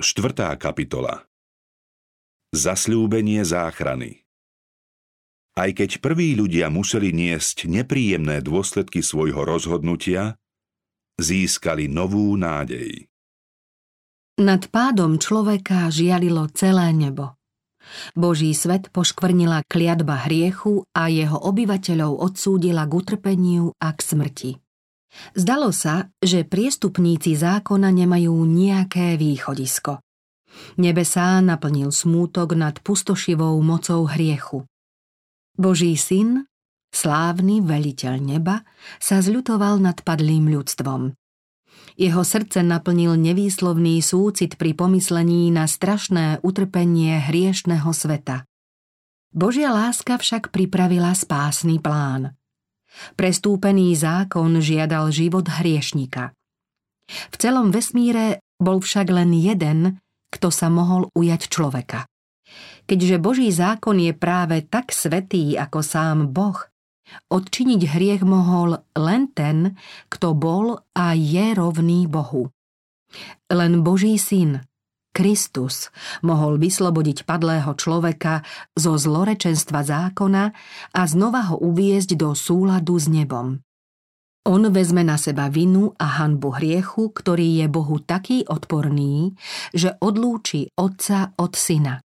Štvrtá kapitola Zasľúbenie záchrany Aj keď prví ľudia museli niesť nepríjemné dôsledky svojho rozhodnutia, získali novú nádej. Nad pádom človeka žialilo celé nebo. Boží svet poškvrnila kliatba hriechu a jeho obyvateľov odsúdila k utrpeniu a k smrti. Zdalo sa, že priestupníci zákona nemajú nejaké východisko. Nebesá naplnil smútok nad pustošivou mocou hriechu. Boží syn, slávny veliteľ neba, sa zľutoval nad padlým ľudstvom. Jeho srdce naplnil nevýslovný súcit pri pomyslení na strašné utrpenie hriešného sveta. Božia láska však pripravila spásny plán – Prestúpený zákon žiadal život hriešnika. V celom vesmíre bol však len jeden, kto sa mohol ujať človeka. Keďže Boží zákon je práve tak svetý ako sám Boh, odčiniť hriech mohol len ten, kto bol a je rovný Bohu. Len Boží syn, Kristus mohol vyslobodiť padlého človeka zo zlorečenstva zákona a znova ho uviezť do súladu s nebom. On vezme na seba vinu a hanbu hriechu, ktorý je Bohu taký odporný, že odlúči otca od syna.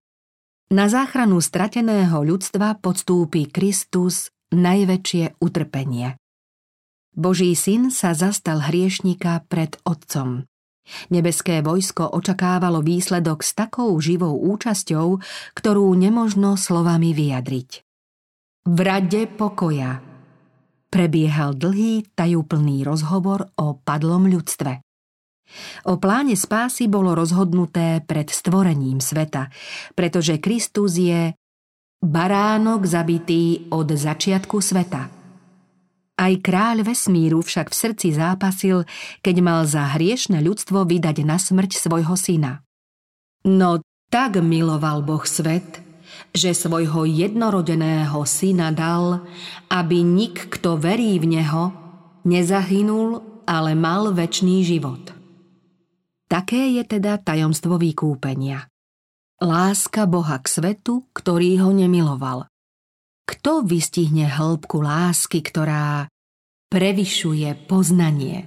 Na záchranu strateného ľudstva podstúpi Kristus najväčšie utrpenie. Boží syn sa zastal hriešnika pred otcom. Nebeské vojsko očakávalo výsledok s takou živou účasťou, ktorú nemožno slovami vyjadriť. V rade pokoja prebiehal dlhý, tajúplný rozhovor o padlom ľudstve. O pláne spásy bolo rozhodnuté pred stvorením sveta, pretože Kristus je baránok zabitý od začiatku sveta – aj kráľ vesmíru však v srdci zápasil, keď mal za hriešne ľudstvo vydať na smrť svojho syna. No tak miloval Boh svet, že svojho jednorodeného syna dal, aby nik, kto verí v Neho, nezahynul, ale mal väčší život. Také je teda tajomstvo vykúpenia. Láska Boha k svetu, ktorý ho nemiloval. Kto vystihne hĺbku lásky, ktorá prevyšuje poznanie?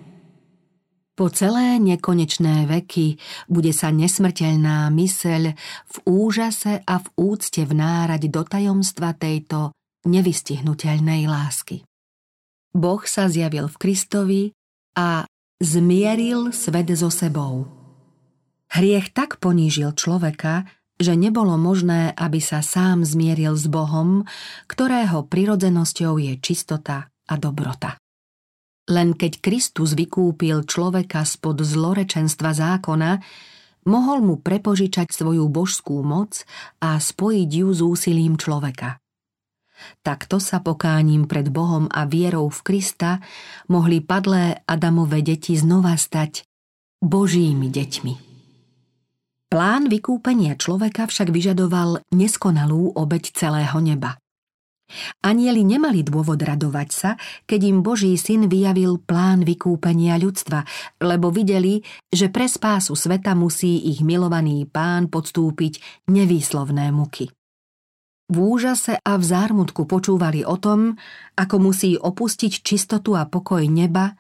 Po celé nekonečné veky bude sa nesmrteľná myseľ v úžase a v úcte vnárať do tajomstva tejto nevystihnutelnej lásky. Boh sa zjavil v Kristovi a zmieril svet so sebou. Hriech tak ponížil človeka, že nebolo možné, aby sa sám zmieril s Bohom, ktorého prirodzenosťou je čistota a dobrota. Len keď Kristus vykúpil človeka spod zlorečenstva zákona, mohol mu prepožičať svoju božskú moc a spojiť ju s úsilím človeka. Takto sa pokáním pred Bohom a vierou v Krista mohli padlé Adamové deti znova stať Božími deťmi. Plán vykúpenia človeka však vyžadoval neskonalú obeď celého neba. Anieli nemali dôvod radovať sa, keď im Boží syn vyjavil plán vykúpenia ľudstva, lebo videli, že pre spásu sveta musí ich milovaný pán podstúpiť nevýslovné muky. V úžase a v zármutku počúvali o tom, ako musí opustiť čistotu a pokoj neba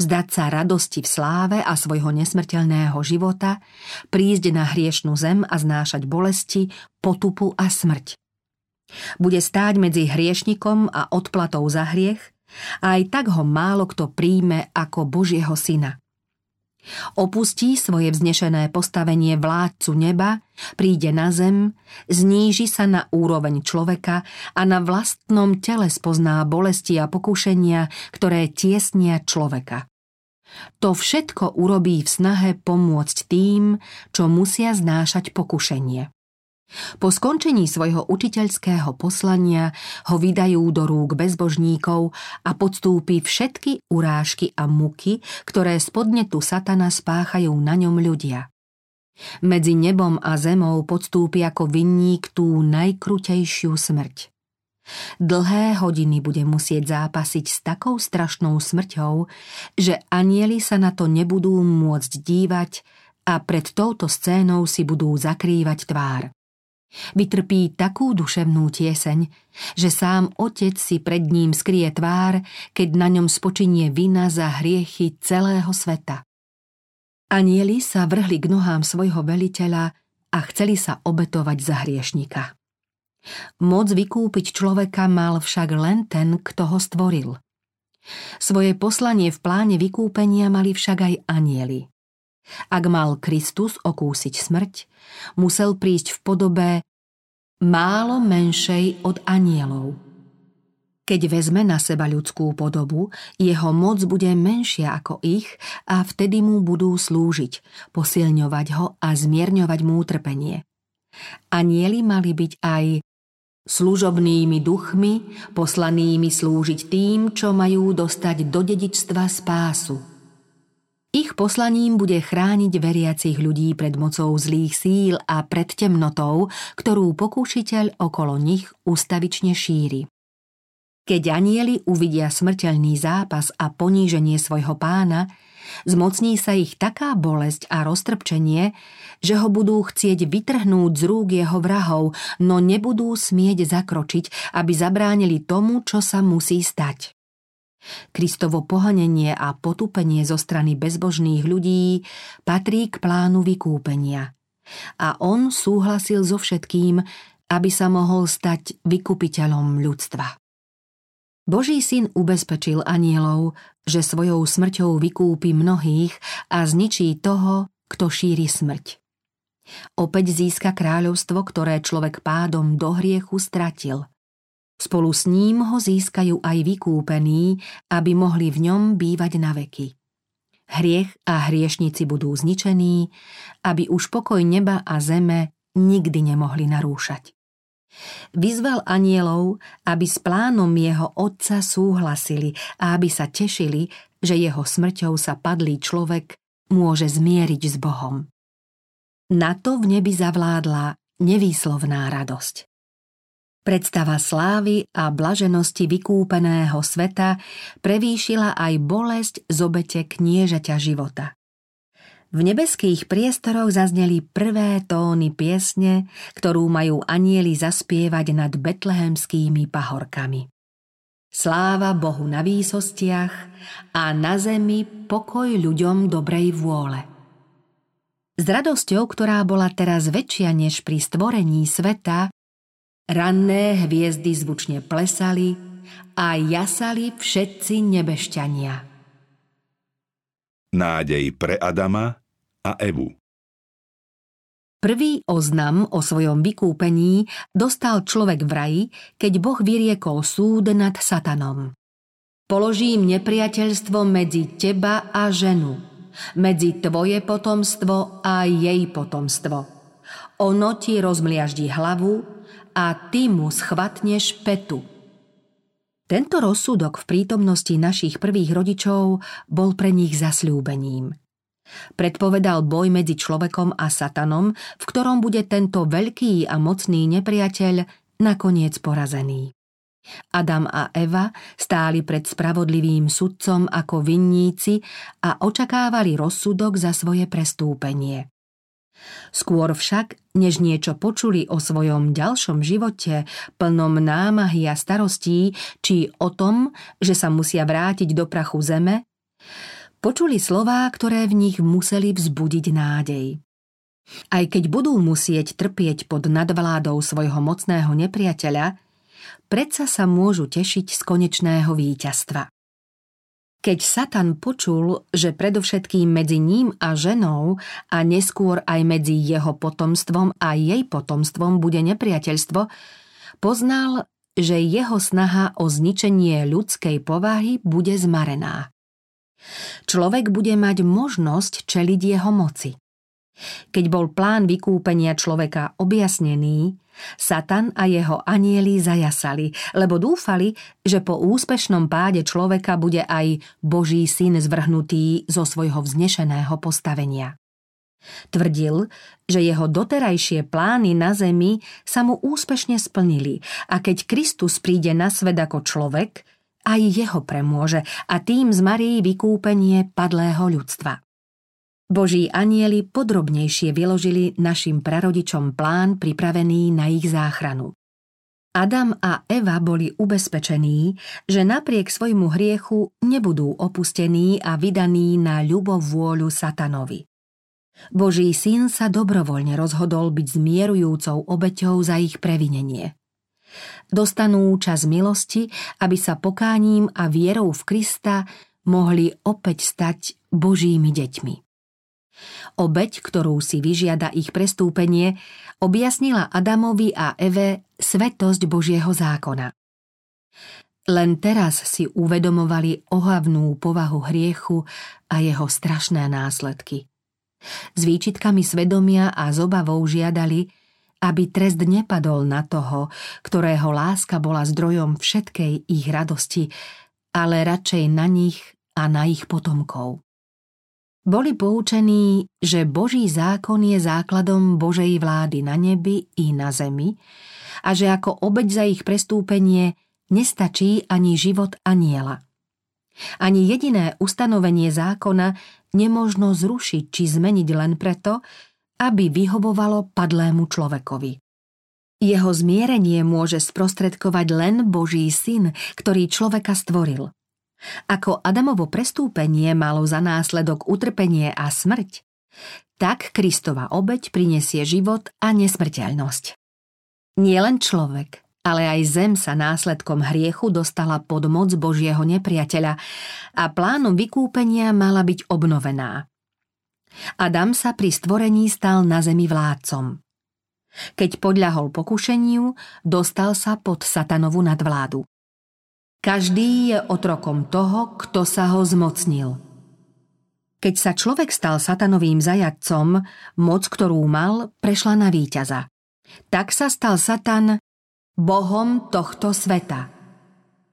vzdať sa radosti v sláve a svojho nesmrteľného života, prísť na hriešnú zem a znášať bolesti, potupu a smrť. Bude stáť medzi hriešnikom a odplatou za hriech a aj tak ho málo kto príjme ako Božieho syna. Opustí svoje vznešené postavenie vládcu neba, príde na zem, zníži sa na úroveň človeka a na vlastnom tele spozná bolesti a pokušenia, ktoré tiesnia človeka. To všetko urobí v snahe pomôcť tým, čo musia znášať pokušenie. Po skončení svojho učiteľského poslania ho vydajú do rúk bezbožníkov a podstúpi všetky urážky a muky, ktoré z podnetu satana spáchajú na ňom ľudia. Medzi nebom a zemou podstúpi ako vinník tú najkrutejšiu smrť. Dlhé hodiny bude musieť zápasiť s takou strašnou smrťou, že anieli sa na to nebudú môcť dívať a pred touto scénou si budú zakrývať tvár. Vytrpí takú duševnú tieseň, že sám otec si pred ním skrie tvár, keď na ňom spočinie vina za hriechy celého sveta. Anieli sa vrhli k nohám svojho veliteľa a chceli sa obetovať za hriešnika. Moc vykúpiť človeka mal však len ten, kto ho stvoril. Svoje poslanie v pláne vykúpenia mali však aj anieli. Ak mal Kristus okúsiť smrť, musel prísť v podobe málo menšej od anielov. Keď vezme na seba ľudskú podobu, jeho moc bude menšia ako ich a vtedy mu budú slúžiť, posilňovať ho a zmierňovať mu utrpenie. Anieli mali byť aj služobnými duchmi, poslanými slúžiť tým, čo majú dostať do dedičstva spásu – ich poslaním bude chrániť veriacich ľudí pred mocou zlých síl a pred temnotou, ktorú pokúšiteľ okolo nich ustavične šíri. Keď anieli uvidia smrteľný zápas a poníženie svojho pána, zmocní sa ich taká bolesť a roztrpčenie, že ho budú chcieť vytrhnúť z rúk jeho vrahov, no nebudú smieť zakročiť, aby zabránili tomu, čo sa musí stať. Kristovo pohanenie a potupenie zo strany bezbožných ľudí patrí k plánu vykúpenia. A on súhlasil so všetkým, aby sa mohol stať vykupiteľom ľudstva. Boží syn ubezpečil anielov, že svojou smrťou vykúpi mnohých a zničí toho, kto šíri smrť. Opäť získa kráľovstvo, ktoré človek pádom do hriechu stratil – Spolu s ním ho získajú aj vykúpení, aby mohli v ňom bývať na veky. Hriech a hriešnici budú zničení, aby už pokoj neba a zeme nikdy nemohli narúšať. Vyzval anielov, aby s plánom jeho otca súhlasili a aby sa tešili, že jeho smrťou sa padlý človek môže zmieriť s Bohom. Na to v nebi zavládla nevýslovná radosť. Predstava slávy a blaženosti vykúpeného sveta prevýšila aj bolesť z obete kniežaťa života. V nebeských priestoroch zazneli prvé tóny piesne, ktorú majú anieli zaspievať nad betlehemskými pahorkami. Sláva Bohu na výsostiach a na zemi pokoj ľuďom dobrej vôle. S radosťou, ktorá bola teraz väčšia než pri stvorení sveta, Ranné hviezdy zvučne plesali a jasali všetci nebešťania. Nádej pre Adama a Evu Prvý oznam o svojom vykúpení dostal človek v raji, keď Boh vyriekol súd nad satanom. Položím nepriateľstvo medzi teba a ženu, medzi tvoje potomstvo a jej potomstvo. Ono ti rozmliaždí hlavu a ty mu schvatneš petu. Tento rozsudok v prítomnosti našich prvých rodičov bol pre nich zasľúbením. Predpovedal boj medzi človekom a satanom, v ktorom bude tento veľký a mocný nepriateľ nakoniec porazený. Adam a Eva stáli pred spravodlivým sudcom ako vinníci a očakávali rozsudok za svoje prestúpenie. Skôr však, než niečo počuli o svojom ďalšom živote, plnom námahy a starostí, či o tom, že sa musia vrátiť do prachu zeme, počuli slová, ktoré v nich museli vzbudiť nádej. Aj keď budú musieť trpieť pod nadvládou svojho mocného nepriateľa, predsa sa môžu tešiť z konečného víťazstva. Keď Satan počul, že predovšetkým medzi ním a ženou a neskôr aj medzi jeho potomstvom a jej potomstvom bude nepriateľstvo, poznal, že jeho snaha o zničenie ľudskej povahy bude zmarená. Človek bude mať možnosť čeliť jeho moci. Keď bol plán vykúpenia človeka objasnený, Satan a jeho anieli zajasali, lebo dúfali, že po úspešnom páde človeka bude aj Boží syn zvrhnutý zo svojho vznešeného postavenia. Tvrdil, že jeho doterajšie plány na zemi sa mu úspešne splnili a keď Kristus príde na svet ako človek, aj jeho premôže a tým zmarí vykúpenie padlého ľudstva. Boží anieli podrobnejšie vyložili našim prarodičom plán pripravený na ich záchranu. Adam a Eva boli ubezpečení, že napriek svojmu hriechu nebudú opustení a vydaní na ľubovôľu satanovi. Boží syn sa dobrovoľne rozhodol byť zmierujúcou obeťou za ich previnenie. Dostanú čas milosti, aby sa pokáním a vierou v Krista mohli opäť stať Božími deťmi. Obeď, ktorú si vyžiada ich prestúpenie, objasnila Adamovi a Eve svetosť Božieho zákona. Len teraz si uvedomovali ohavnú povahu hriechu a jeho strašné následky. S výčitkami svedomia a z obavou žiadali, aby trest nepadol na toho, ktorého láska bola zdrojom všetkej ich radosti, ale radšej na nich a na ich potomkov. Boli poučení, že Boží zákon je základom Božej vlády na nebi i na zemi a že ako obeď za ich prestúpenie nestačí ani život aniela. Ani jediné ustanovenie zákona nemožno zrušiť či zmeniť len preto, aby vyhovovalo padlému človekovi. Jeho zmierenie môže sprostredkovať len Boží syn, ktorý človeka stvoril. Ako Adamovo prestúpenie malo za následok utrpenie a smrť, tak Kristova obeď prinesie život a nesmrteľnosť. Nie len človek, ale aj zem sa následkom hriechu dostala pod moc Božieho nepriateľa a plánom vykúpenia mala byť obnovená. Adam sa pri stvorení stal na zemi vládcom. Keď podľahol pokušeniu, dostal sa pod satanovú nadvládu. Každý je otrokom toho, kto sa ho zmocnil. Keď sa človek stal satanovým zajadcom, moc, ktorú mal, prešla na víťaza. Tak sa stal Satan bohom tohto sveta.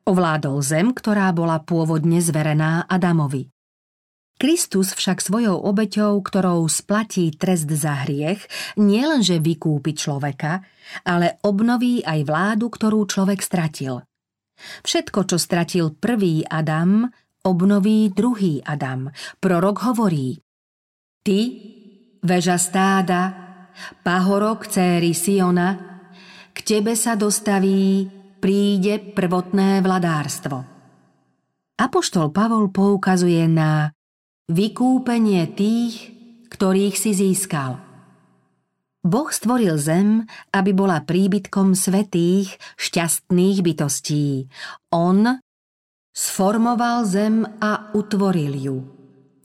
Ovládol zem, ktorá bola pôvodne zverená Adamovi. Kristus však svojou obeťou, ktorou splatí trest za hriech, nielenže vykúpi človeka, ale obnoví aj vládu, ktorú človek stratil – Všetko, čo stratil prvý Adam, obnoví druhý Adam. Prorok hovorí Ty, veža stáda, pahorok céry Siona, k tebe sa dostaví, príde prvotné vladárstvo. Apoštol Pavol poukazuje na vykúpenie tých, ktorých si získal – Boh stvoril zem, aby bola príbytkom svetých, šťastných bytostí. On sformoval zem a utvoril ju.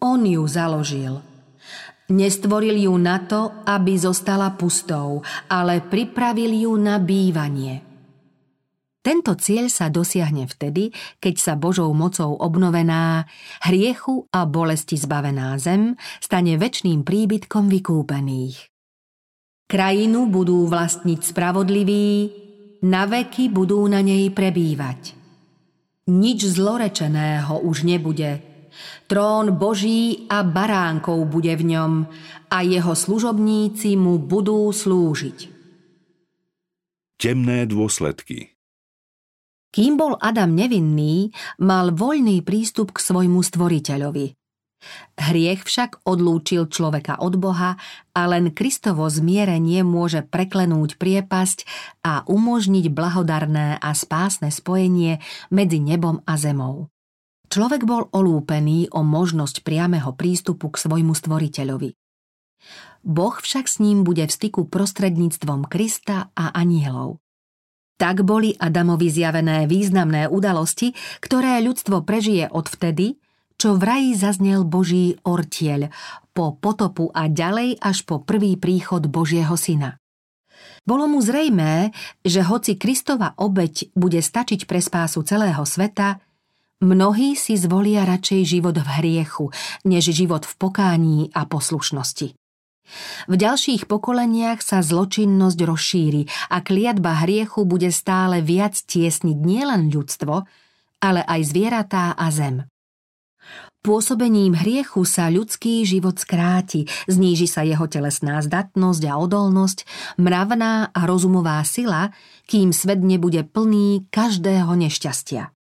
On ju založil. Nestvoril ju na to, aby zostala pustou, ale pripravil ju na bývanie. Tento cieľ sa dosiahne vtedy, keď sa Božou mocou obnovená, hriechu a bolesti zbavená zem stane väčšným príbytkom vykúpených. Krajinu budú vlastniť spravodliví, na veky budú na nej prebývať. Nič zlorečeného už nebude. Trón Boží a baránkov bude v ňom a jeho služobníci mu budú slúžiť. Temné dôsledky Kým bol Adam nevinný, mal voľný prístup k svojmu stvoriteľovi. Hriech však odlúčil človeka od Boha a len Kristovo zmierenie môže preklenúť priepasť a umožniť blahodarné a spásne spojenie medzi nebom a zemou. Človek bol olúpený o možnosť priameho prístupu k svojmu stvoriteľovi. Boh však s ním bude v styku prostredníctvom Krista a anielov. Tak boli Adamovi zjavené významné udalosti, ktoré ľudstvo prežije odvtedy, čo v raji zaznel Boží ortieľ po potopu a ďalej až po prvý príchod Božieho syna. Bolo mu zrejmé, že hoci Kristova obeď bude stačiť pre spásu celého sveta, mnohí si zvolia radšej život v hriechu, než život v pokání a poslušnosti. V ďalších pokoleniach sa zločinnosť rozšíri a kliatba hriechu bude stále viac tiesniť nielen ľudstvo, ale aj zvieratá a zem. Pôsobením hriechu sa ľudský život skráti, zníži sa jeho telesná zdatnosť a odolnosť, mravná a rozumová sila, kým svet nebude plný každého nešťastia.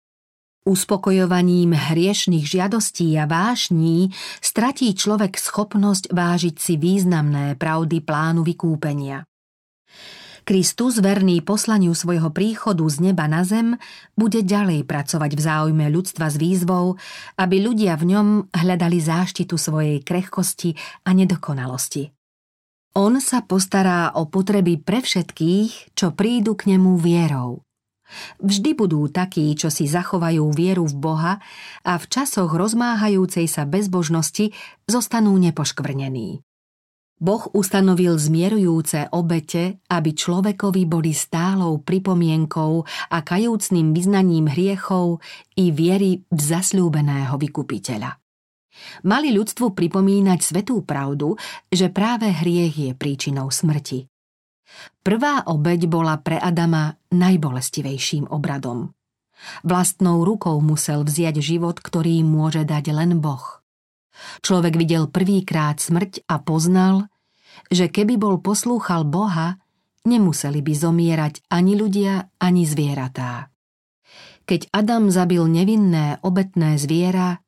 Uspokojovaním hriešných žiadostí a vášní stratí človek schopnosť vážiť si významné pravdy plánu vykúpenia. Kristus, verný poslaniu svojho príchodu z neba na zem, bude ďalej pracovať v záujme ľudstva s výzvou, aby ľudia v ňom hľadali záštitu svojej krehkosti a nedokonalosti. On sa postará o potreby pre všetkých, čo prídu k nemu vierou. Vždy budú takí, čo si zachovajú vieru v Boha a v časoch rozmáhajúcej sa bezbožnosti zostanú nepoškvrnení. Boh ustanovil zmierujúce obete, aby človekovi boli stálou pripomienkou a kajúcným vyznaním hriechov i viery v zasľúbeného vykupiteľa. Mali ľudstvu pripomínať svetú pravdu, že práve hriech je príčinou smrti. Prvá obeď bola pre Adama najbolestivejším obradom. Vlastnou rukou musel vziať život, ktorý môže dať len Boh. Človek videl prvýkrát smrť a poznal, že keby bol poslúchal Boha, nemuseli by zomierať ani ľudia, ani zvieratá. Keď Adam zabil nevinné obetné zviera,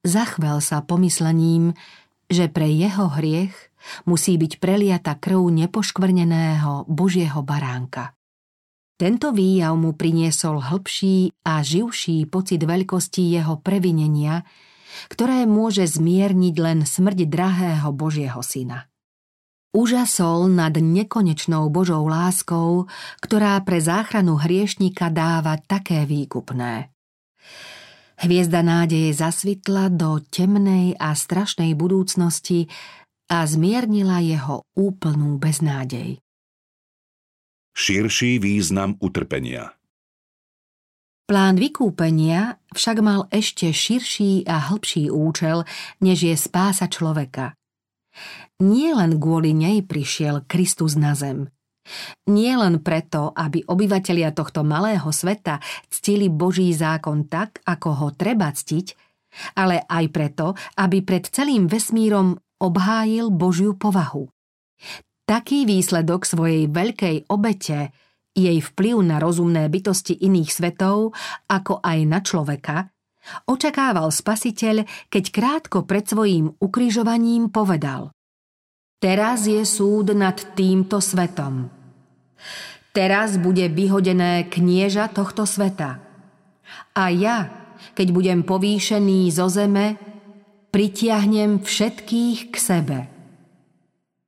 zachvel sa pomyslením, že pre jeho hriech musí byť preliata krv nepoškvrneného Božieho baránka. Tento výjav mu priniesol hlbší a živší pocit veľkosti jeho previnenia, ktoré môže zmierniť len smrť drahého Božieho syna. Užasol nad nekonečnou Božou láskou, ktorá pre záchranu hriešnika dáva také výkupné. Hviezda nádeje zasvitla do temnej a strašnej budúcnosti a zmiernila jeho úplnú beznádej. Širší význam utrpenia Plán vykúpenia však mal ešte širší a hĺbší účel, než je spása človeka. Nie len kvôli nej prišiel Kristus na zem. Nie len preto, aby obyvatelia tohto malého sveta ctili Boží zákon tak, ako ho treba ctiť, ale aj preto, aby pred celým vesmírom obhájil Božiu povahu. Taký výsledok svojej veľkej obete jej vplyv na rozumné bytosti iných svetov, ako aj na človeka, očakával spasiteľ, keď krátko pred svojím ukrižovaním povedal Teraz je súd nad týmto svetom. Teraz bude vyhodené knieža tohto sveta. A ja, keď budem povýšený zo zeme, pritiahnem všetkých k sebe.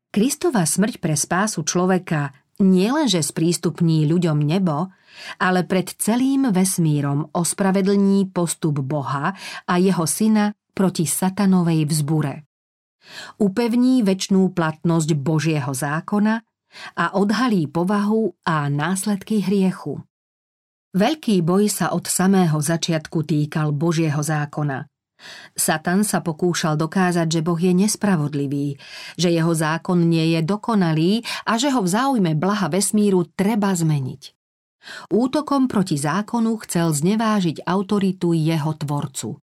Kristova smrť pre spásu človeka nielenže sprístupní ľuďom nebo, ale pred celým vesmírom ospravedlní postup Boha a jeho syna proti satanovej vzbure. Upevní väčšnú platnosť Božieho zákona a odhalí povahu a následky hriechu. Veľký boj sa od samého začiatku týkal Božieho zákona – Satan sa pokúšal dokázať, že Boh je nespravodlivý, že jeho zákon nie je dokonalý a že ho v záujme blaha vesmíru treba zmeniť. Útokom proti zákonu chcel znevážiť autoritu jeho tvorcu.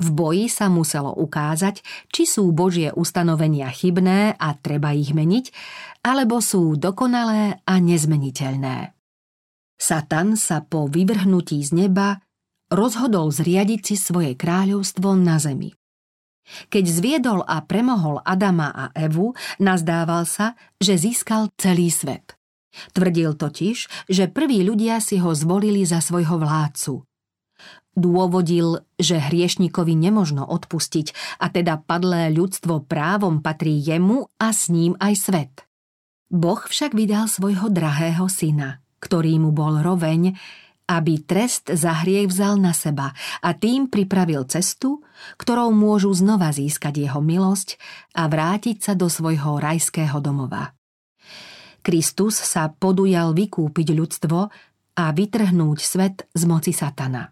V boji sa muselo ukázať, či sú Božie ustanovenia chybné a treba ich meniť, alebo sú dokonalé a nezmeniteľné. Satan sa po vyvrhnutí z neba rozhodol zriadiť si svoje kráľovstvo na zemi. Keď zviedol a premohol Adama a Evu, nazdával sa, že získal celý svet. Tvrdil totiž, že prví ľudia si ho zvolili za svojho vládcu. Dôvodil, že hriešnikovi nemožno odpustiť a teda padlé ľudstvo právom patrí jemu a s ním aj svet. Boh však vydal svojho drahého syna, ktorý mu bol roveň, aby trest za hriech vzal na seba a tým pripravil cestu, ktorou môžu znova získať jeho milosť a vrátiť sa do svojho rajského domova. Kristus sa podujal vykúpiť ľudstvo a vytrhnúť svet z moci satana.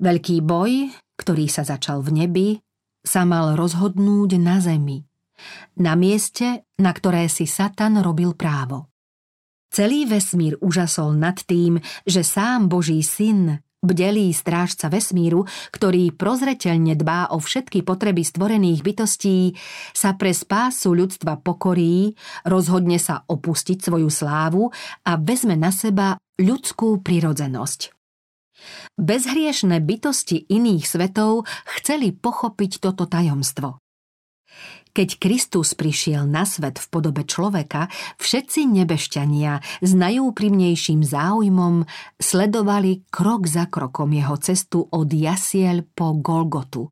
Veľký boj, ktorý sa začal v nebi, sa mal rozhodnúť na zemi, na mieste, na ktoré si Satan robil právo. Celý vesmír užasol nad tým, že sám Boží syn, bdelý strážca vesmíru, ktorý prozreteľne dbá o všetky potreby stvorených bytostí, sa pre spásu ľudstva pokorí, rozhodne sa opustiť svoju slávu a vezme na seba ľudskú prirodzenosť. Bezhriešné bytosti iných svetov chceli pochopiť toto tajomstvo. Keď Kristus prišiel na svet v podobe človeka, všetci nebešťania s najúprimnejším záujmom sledovali krok za krokom jeho cestu od jasiel po Golgotu.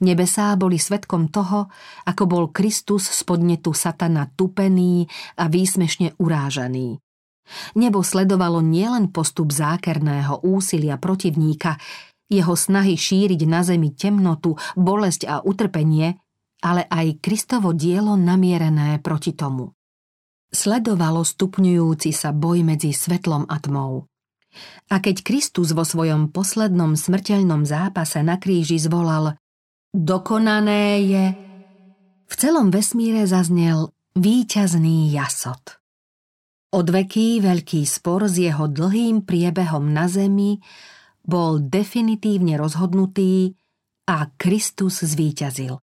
Nebesá boli svetkom toho, ako bol Kristus z podnetu satana tupený a výsmešne urážaný. Nebo sledovalo nielen postup zákerného úsilia protivníka, jeho snahy šíriť na zemi temnotu, bolesť a utrpenie, ale aj Kristovo dielo namierené proti tomu. Sledovalo stupňujúci sa boj medzi svetlom a tmou. A keď Kristus vo svojom poslednom smrteľnom zápase na kríži zvolal Dokonané je, v celom vesmíre zaznel víťazný jasot. Odveký veľký spor s jeho dlhým priebehom na zemi bol definitívne rozhodnutý a Kristus zvíťazil.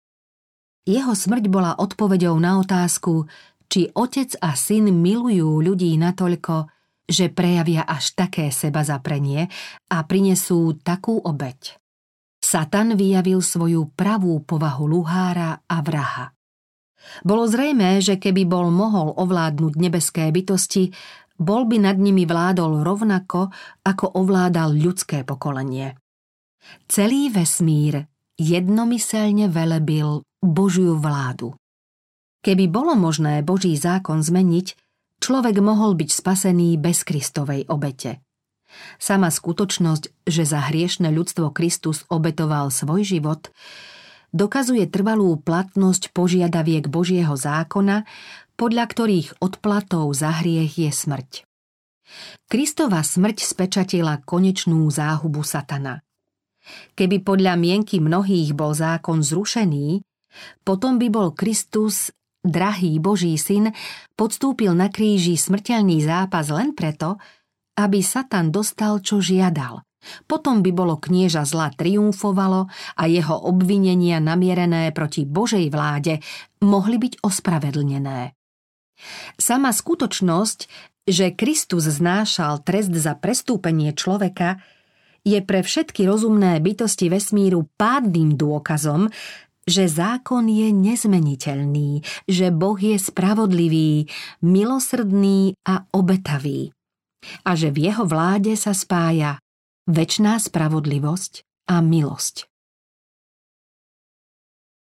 Jeho smrť bola odpoveďou na otázku, či otec a syn milujú ľudí natoľko, že prejavia až také seba zaprenie a prinesú takú obeď. Satan vyjavil svoju pravú povahu luhára a vraha. Bolo zrejmé, že keby bol mohol ovládnuť nebeské bytosti, bol by nad nimi vládol rovnako, ako ovládal ľudské pokolenie. Celý vesmír jednomyselne velebil Božiu vládu. Keby bolo možné Boží zákon zmeniť, človek mohol byť spasený bez Kristovej obete. Sama skutočnosť, že za hriešne ľudstvo Kristus obetoval svoj život, dokazuje trvalú platnosť požiadaviek Božieho zákona, podľa ktorých odplatou za hriech je smrť. Kristova smrť spečatila konečnú záhubu satana. Keby podľa mienky mnohých bol zákon zrušený, potom by bol Kristus, drahý Boží syn, podstúpil na kríži smrteľný zápas len preto, aby Satan dostal, čo žiadal. Potom by bolo knieža zla triumfovalo a jeho obvinenia namierené proti Božej vláde mohli byť ospravedlnené. Sama skutočnosť, že Kristus znášal trest za prestúpenie človeka, je pre všetky rozumné bytosti vesmíru pádnym dôkazom, že zákon je nezmeniteľný, že Boh je spravodlivý, milosrdný a obetavý. A že v jeho vláde sa spája väčná spravodlivosť a milosť.